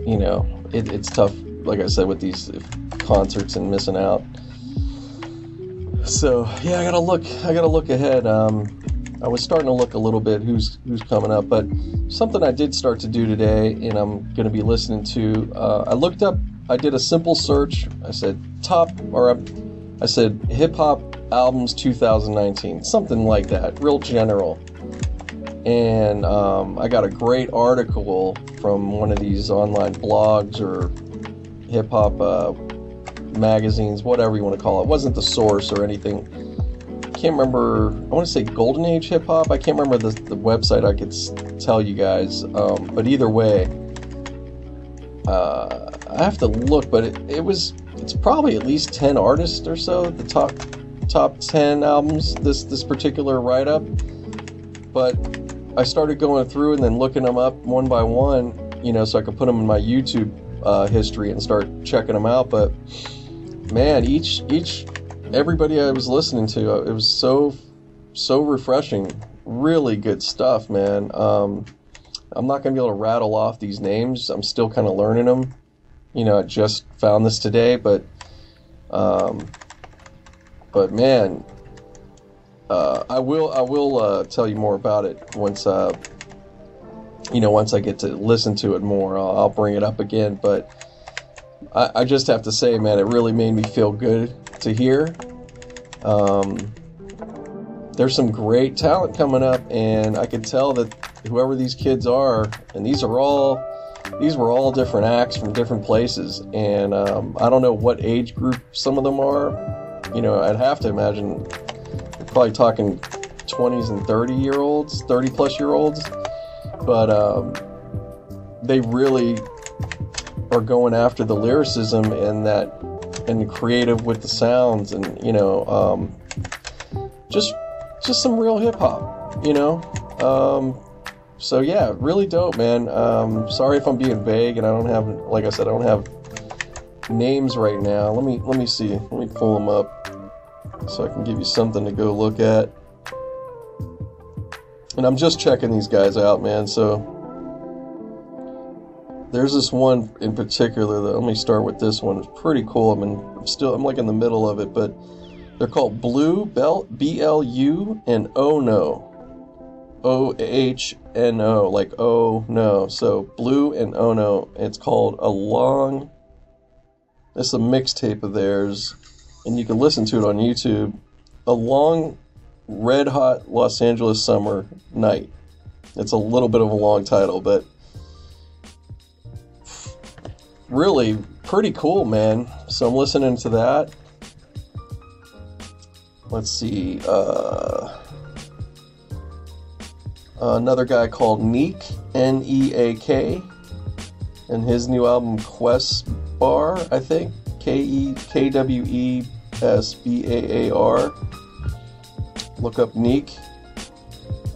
you know, it, it's tough, like I said, with these concerts and missing out. So yeah, I gotta look. I gotta look ahead. Um, I was starting to look a little bit who's who's coming up, but something I did start to do today, and I'm gonna be listening to. Uh, I looked up. I did a simple search. I said top, or I said hip hop albums 2019, something like that, real general. And um, I got a great article from one of these online blogs or hip hop uh, magazines, whatever you want to call it. it. wasn't the source or anything. I can't remember. I want to say Golden Age Hip Hop. I can't remember the, the website. I could tell you guys. Um, but either way, uh, I have to look. But it, it was. It's probably at least ten artists or so. The top top ten albums. This this particular write up. But I started going through and then looking them up one by one. You know, so I could put them in my YouTube uh, history and start checking them out. But man, each each everybody I was listening to, uh, it was so so refreshing. Really good stuff, man. Um, I'm not gonna be able to rattle off these names. I'm still kind of learning them. You know, I just found this today, but um, but man, uh, I will I will uh, tell you more about it once uh, you know once I get to listen to it more. I'll, I'll bring it up again, but I, I just have to say, man, it really made me feel good to hear. Um, there's some great talent coming up, and I could tell that whoever these kids are, and these are all these were all different acts from different places, and um, I don't know what age group some of them are. You know, I'd have to imagine probably talking 20s and 30 year olds, 30 plus year olds, but um, they really are going after the lyricism and that and creative with the sounds and you know um, just just some real hip hop, you know. Um, so yeah, really dope, man. Um, sorry if I'm being vague and I don't have, like I said, I don't have names right now. Let me let me see. Let me pull them up so I can give you something to go look at. And I'm just checking these guys out, man. So there's this one in particular that let me start with this one. It's pretty cool. I mean, I'm still I'm like in the middle of it, but they're called Blue Bell B L U and Oh No. O H N O, like oh no. So Blu and Oh No. It's called a long. It's a mixtape of theirs, and you can listen to it on YouTube. A long, red hot Los Angeles summer night. It's a little bit of a long title, but really pretty cool, man. So I'm listening to that. Let's see. Uh, another guy called Neek, N E A K, and his new album Quest Bar, I think, K E K W E S B A A R. Look up Neek.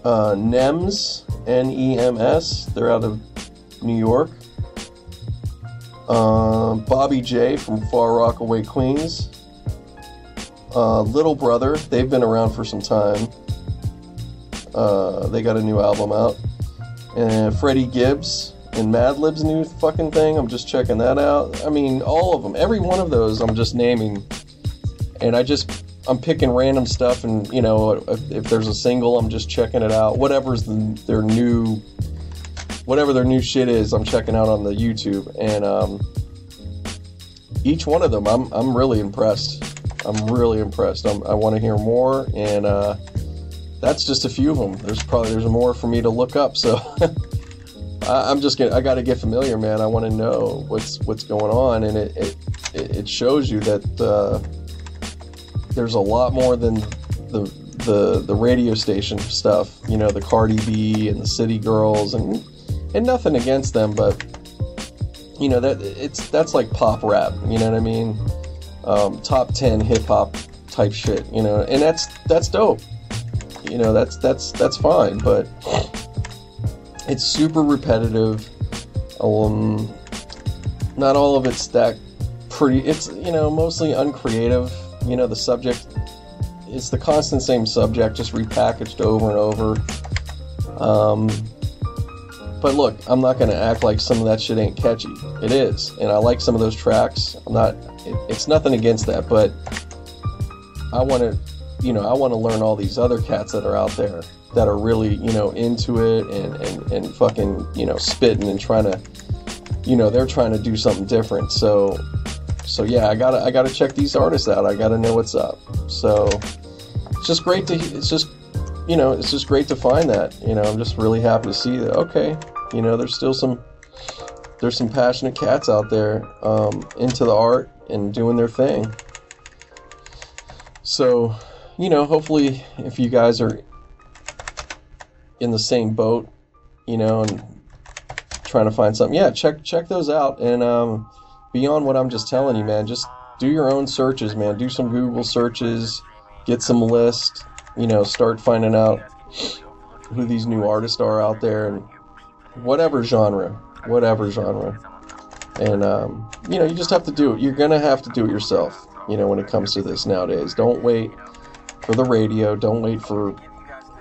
Uh, Nems, N E M S. They're out of New York. Uh, Bobby J from Far Rockaway, Queens. Uh, Little Brother, they've been around for some time. Uh, they got a new album out. And Freddie Gibbs and Madlib's new fucking thing. I'm just checking that out. I mean, all of them. Every one of those I'm just naming. And I just, I'm picking random stuff. And, you know, if, if there's a single, I'm just checking it out. Whatever's the, their new, whatever their new shit is, I'm checking out on the YouTube. And um, each one of them, I'm, I'm really impressed. I'm really impressed. I'm, I want to hear more. And, uh, that's just a few of them. There's probably there's more for me to look up. So I, I'm just gonna I got to get familiar, man. I want to know what's what's going on, and it it, it shows you that uh, there's a lot more than the the the radio station stuff. You know, the Cardi B and the City Girls, and and nothing against them, but you know that it's that's like pop rap. You know what I mean? Um, top ten hip hop type shit. You know, and that's that's dope you know that's that's that's fine but it's super repetitive. Um not all of it's that pretty it's you know mostly uncreative. You know the subject it's the constant same subject just repackaged over and over. Um but look i'm not going to act like some of that shit ain't catchy. It is and i like some of those tracks. I'm not it, it's nothing against that but i want to you know, I want to learn all these other cats that are out there that are really, you know, into it and, and, and fucking, you know, spitting and trying to, you know, they're trying to do something different. So, so yeah, I gotta, I gotta check these artists out. I gotta know what's up. So it's just great to, it's just, you know, it's just great to find that, you know, I'm just really happy to see that. Okay. You know, there's still some, there's some passionate cats out there, um, into the art and doing their thing. So, you know, hopefully, if you guys are in the same boat, you know, and trying to find something, yeah, check check those out. And um, beyond what I'm just telling you, man, just do your own searches, man. Do some Google searches, get some lists, you know, start finding out who these new artists are out there, and whatever genre, whatever genre. And um, you know, you just have to do it. You're gonna have to do it yourself. You know, when it comes to this nowadays, don't wait for the radio. Don't wait for.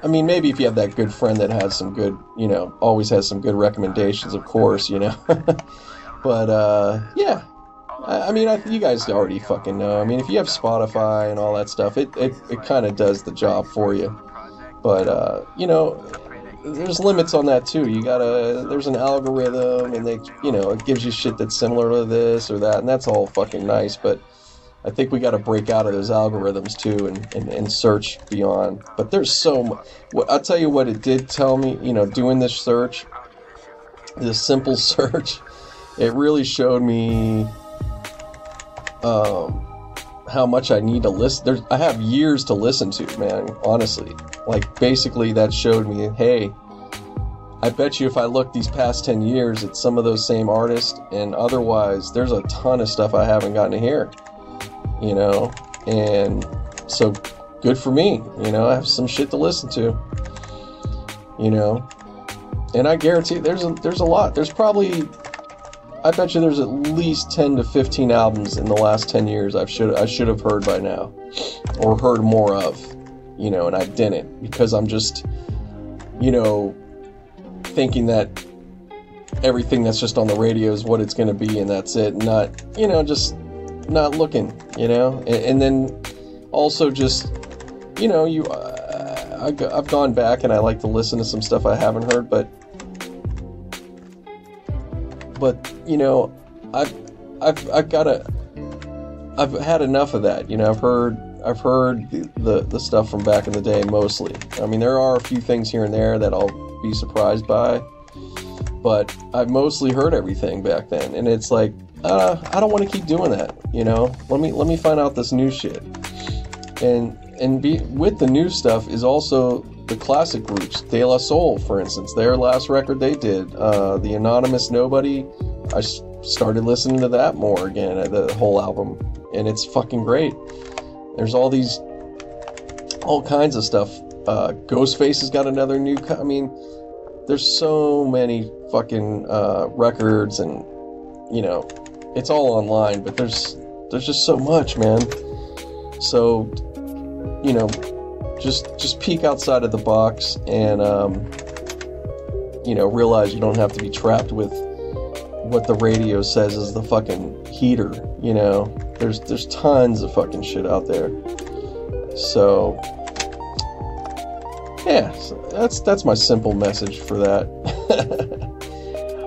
I mean, maybe if you have that good friend that has some good, you know, always has some good recommendations, of course, you know. but uh, yeah, I, I mean, I, you guys already fucking know. I mean, if you have Spotify and all that stuff, it it, it kind of does the job for you. But uh, you know, there's limits on that too. You gotta there's an algorithm and they you know it gives you shit that's similar to this or that and that's all fucking nice. But I think we got to break out of those algorithms too and, and, and search beyond. But there's so much. I'll tell you what it did tell me. You know, doing this search, this simple search, it really showed me um, how much I need to listen. There's, I have years to listen to, man. Honestly, like basically that showed me, hey, I bet you if I look these past ten years at some of those same artists, and otherwise, there's a ton of stuff I haven't gotten to hear. You know, and so good for me. You know, I have some shit to listen to. You know, and I guarantee there's a there's a lot. There's probably I bet you there's at least 10 to 15 albums in the last 10 years I should I should have heard by now or heard more of, you know, and I didn't because I'm just you know thinking that everything that's just on the radio is what it's going to be and that's it, not, you know, just not looking, you know? And, and then also just you know, you uh, I've gone back and I like to listen to some stuff I haven't heard, but but you know, I've I've I've got a I've had enough of that. You know, I've heard I've heard the, the, the stuff from back in the day mostly. I mean, there are a few things here and there that I'll be surprised by, but I've mostly heard everything back then, and it's like uh, I don't want to keep doing that. You know, let me let me find out this new shit, and and be with the new stuff is also the classic groups, De La Soul, for instance, their last record they did, uh, the Anonymous Nobody. I started listening to that more again, uh, the whole album, and it's fucking great. There's all these, all kinds of stuff. Uh, Ghostface has got another new. Co- I mean, there's so many fucking uh, records, and you know, it's all online. But there's there's just so much, man. So, you know, just just peek outside of the box and um, you know realize you don't have to be trapped with what the radio says is the fucking heater. You know, there's there's tons of fucking shit out there. So yeah, so that's that's my simple message for that.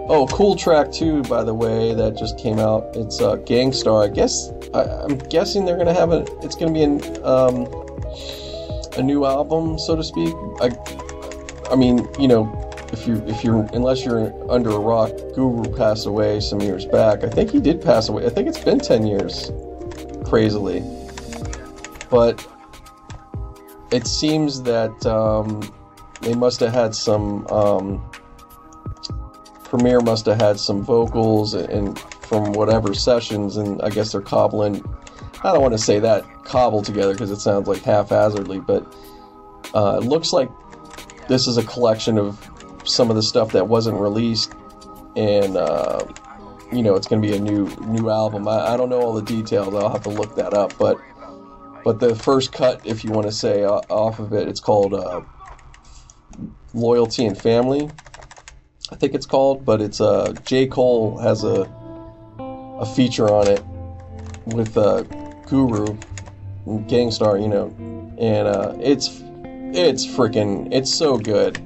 oh, cool track too, by the way, that just came out. It's uh, Gang Starr. I guess I, am guessing they're gonna have a. It's gonna be an. Um, a new album, so to speak. I, I mean, you know, if you if you're unless you're under a rock, Guru passed away some years back. I think he did pass away. I think it's been ten years, crazily. But it seems that um, they must have had some. Um, Premier must have had some vocals and from whatever sessions, and I guess they're cobbling I don't want to say that cobbled together because it sounds like haphazardly, but uh, it looks like this is a collection of some of the stuff that wasn't released, and uh, you know it's going to be a new new album. I, I, don't know all the details. I'll have to look that up, but but the first cut, if you want to say uh, off of it, it's called uh, Loyalty and Family. I think it's called, but it's uh, J Cole has a a feature on it with uh, Guru, Gang Starr, you know, and uh, it's it's freaking it's so good.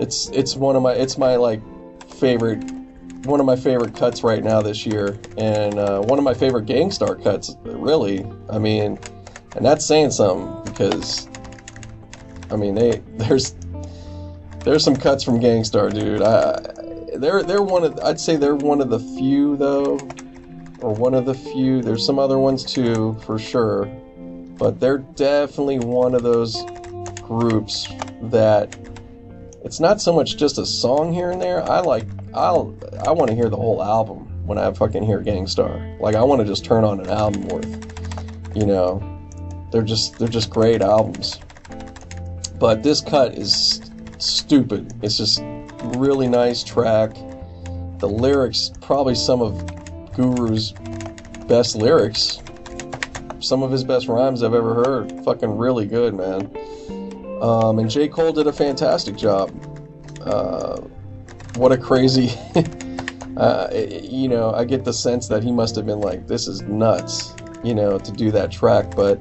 It's it's one of my it's my like favorite one of my favorite cuts right now this year, and uh, one of my favorite Gang Starr cuts. Really, I mean, and that's saying something because I mean they there's there's some cuts from Gang Starr, dude. I, they're they're one of I'd say they're one of the few though or one of the few. There's some other ones too, for sure. but they're definitely one of those groups that it's not so much just a song here and there. I like I'll I want to hear the whole album when I fucking hear Gang Starr. Like I want to just turn on an album worth. You know, they're just they're just great albums. But this cut is stupid. It's just really nice track. The lyrics probably some of Guru's best lyrics. Some of his best rhymes I've ever heard. Fucking really good, man. Um, and J. Cole did a fantastic job. Uh, what a crazy. uh, you know, I get the sense that he must have been like, this is nuts, you know, to do that track. But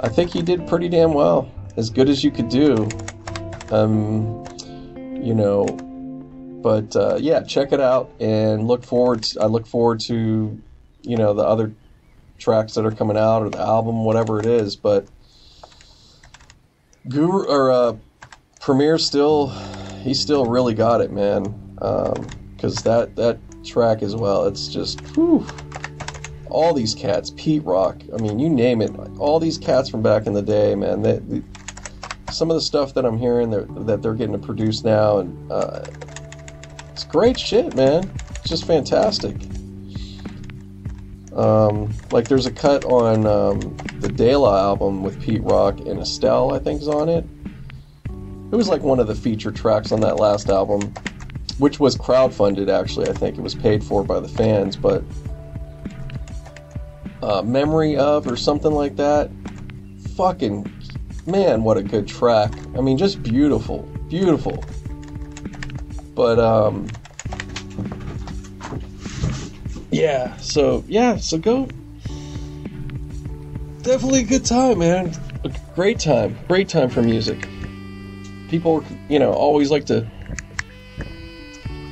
I think he did pretty damn well. As good as you could do. Um, you know, but uh, yeah, check it out and look forward. To, I look forward to, you know, the other tracks that are coming out or the album, whatever it is. But Guru or uh, Premier still, he still really got it, man. Um because um, that that track as well, it's just whew, all these cats, Pete Rock. I mean, you name it. All these cats from back in the day, man. They, they, some of the stuff that I'm hearing that that they're getting to produce now, and uh, it's great shit, man. It's just fantastic. Um, like there's a cut on um, the De La album with Pete Rock and Estelle, I think, is on it. It was like one of the feature tracks on that last album, which was crowdfunded. Actually, I think it was paid for by the fans, but uh, "Memory of" or something like that. Fucking man, what a good track! I mean, just beautiful, beautiful. But um, yeah, so yeah, so go. Definitely a good time, man. A great time, great time for music. People, you know, always like to.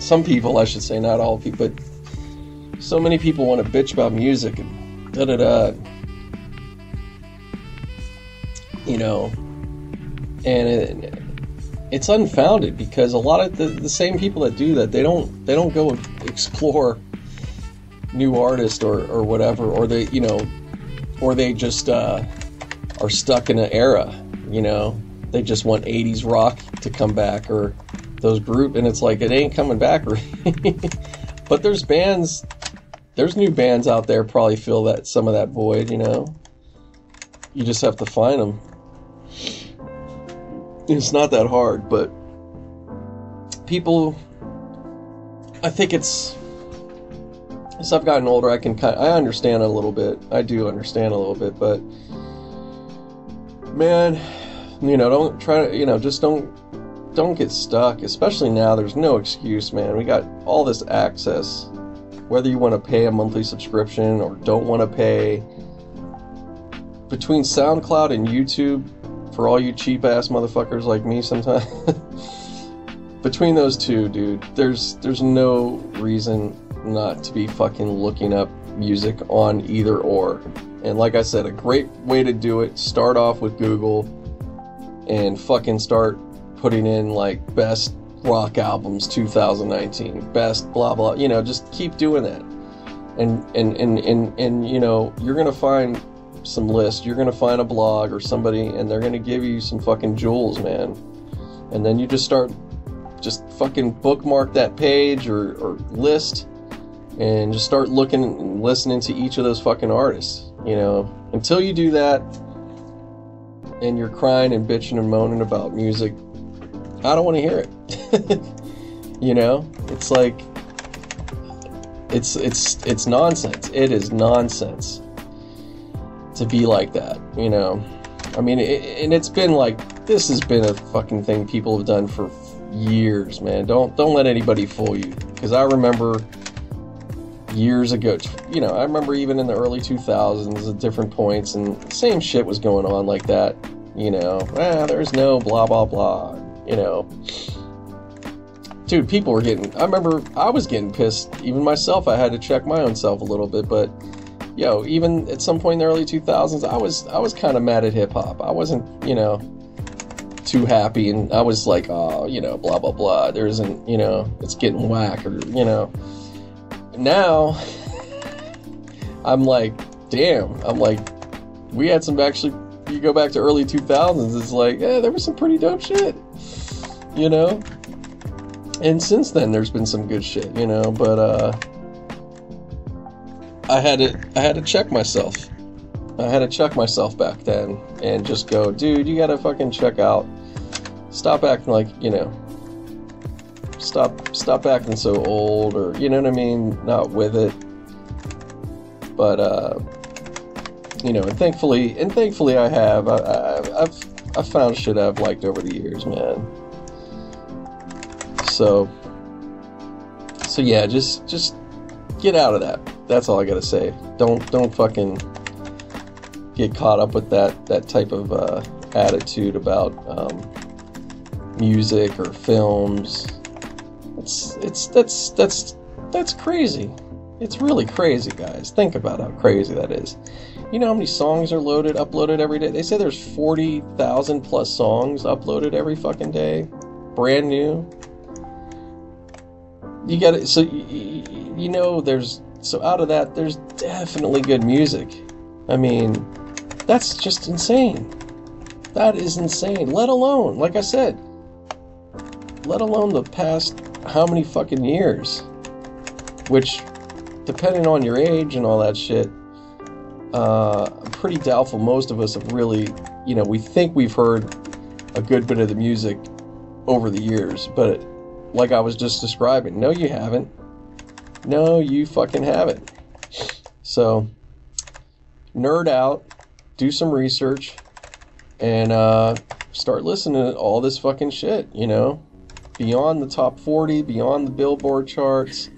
Some people, I should say, not all people, but so many people want to bitch about music and da da da. You know, and it, it's unfounded because a lot of the, the same people that do that they don't they don't go explore new artists or, or whatever, or they, you know, or they just uh, are stuck in an era, you know, they just want 80s rock to come back or those group, and it's like it ain't coming back. but there's bands, there's new bands out there probably fill that some of that void, you know. You just have to find them. It's not that hard, but people, I think it's as I've gotten older, I can kind of, I understand a little bit. I do understand a little bit, but man, you know, don't try to, you know, just don't don't get stuck. Especially now, there's no excuse, man. We got all this access. Whether you want to pay a monthly subscription or don't want to pay, between SoundCloud and YouTube, for all you cheap ass motherfuckers like me, sometimes. between those two, dude, there's there's no reason not to be fucking looking up music on either or. And like I said, a great way to do it, start off with Google and fucking start putting in like best rock albums 2019, best blah blah, you know, just keep doing that. And and and and, and you know, you're going to find some list, you're to find a blog or somebody and they're to give you some fucking jewels, man. And then you just start just fucking bookmark that page or, or list and just start looking and listening to each of those fucking artists. You know, until you do that and you're crying and bitching and moaning about music, I don't want to hear it. you know, it's like it's it's it's nonsense. It is nonsense to be like that. You know, I mean, it, and it's been like this has been a fucking thing people have done for years, man. Don't don't let anybody fool you because I remember years ago. You know, I remember even in the early 2000s at different points, and same shit was going on like that. You know, ah, there's no blah blah blah. You know, dude, people were getting. I remember I was getting pissed. Even myself, I had to check my own self a little bit. But yo, even at some point in the early 2000s, I was I was kind of mad at hip hop. I wasn't, you know, too happy, and I was like, oh, you know, blah blah blah. There isn't, you know, it's getting whack, or you know now I'm like, damn. I'm like, we had some actually. You go back to early 2000s, it's like, yeah, there was some pretty dope shit, you know. And since then, there's been some good shit, you know. But uh, I had to, I had to check myself. I had to check myself back then and just go, dude, you gotta fucking check out. Stop acting like, you know, stop stop acting so old or you know what I mean, not with it. But uh you know, and thankfully and thankfully I have I, I I've I've found shit I've liked over the years, man. So so yeah, just just get out of that. That's all I gotta say. Don't don't fucking get caught up with that that type of uh, attitude about um, music or films. It's it's that's that's that's crazy. It's really crazy, guys. Think about how crazy that is. You know how many songs are loaded, uploaded every day? They say there's 40,000 plus songs uploaded every fucking day, brand new. You got it. So you, you know, there's so out of that, there's definitely good music. I mean, that's just insane. That is insane. Let alone, like I said, let alone the past how many fucking years. Which, depending on your age and all that shit, uh, I'm pretty doubtful most of us have really, you know, we think we've heard a good bit of the music over the years, but like I was just describing, no, you haven't. No, you fucking haven't. So, nerd out, do some research, and uh, start listening to all this fucking shit, you know? Beyond the top 40, beyond the Billboard charts.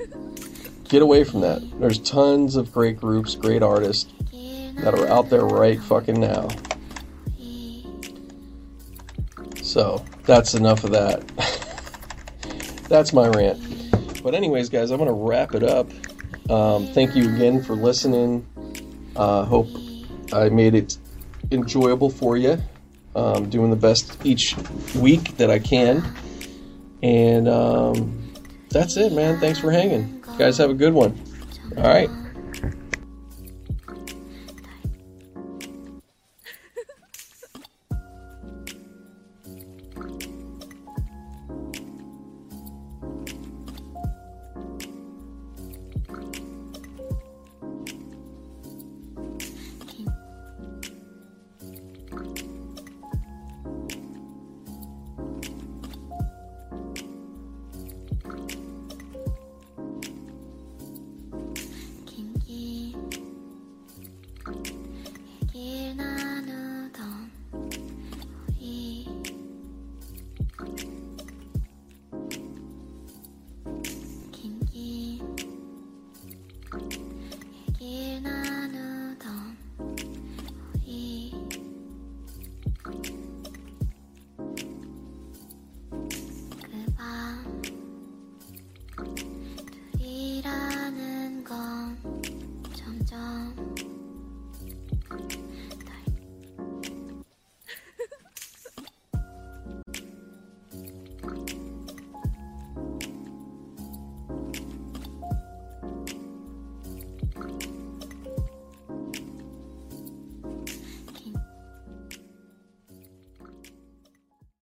Get away from that. There's tons of great groups, great artists that are out there right fucking now. So, that's enough of that. that's my rant. But, anyways, guys, I'm to wrap it up. Um, thank you again for listening. Uh, hope I made it enjoyable for you. Um, doing the best each week that I can. And um, that's it, man. Thanks for hanging. You guys have a good one. All right.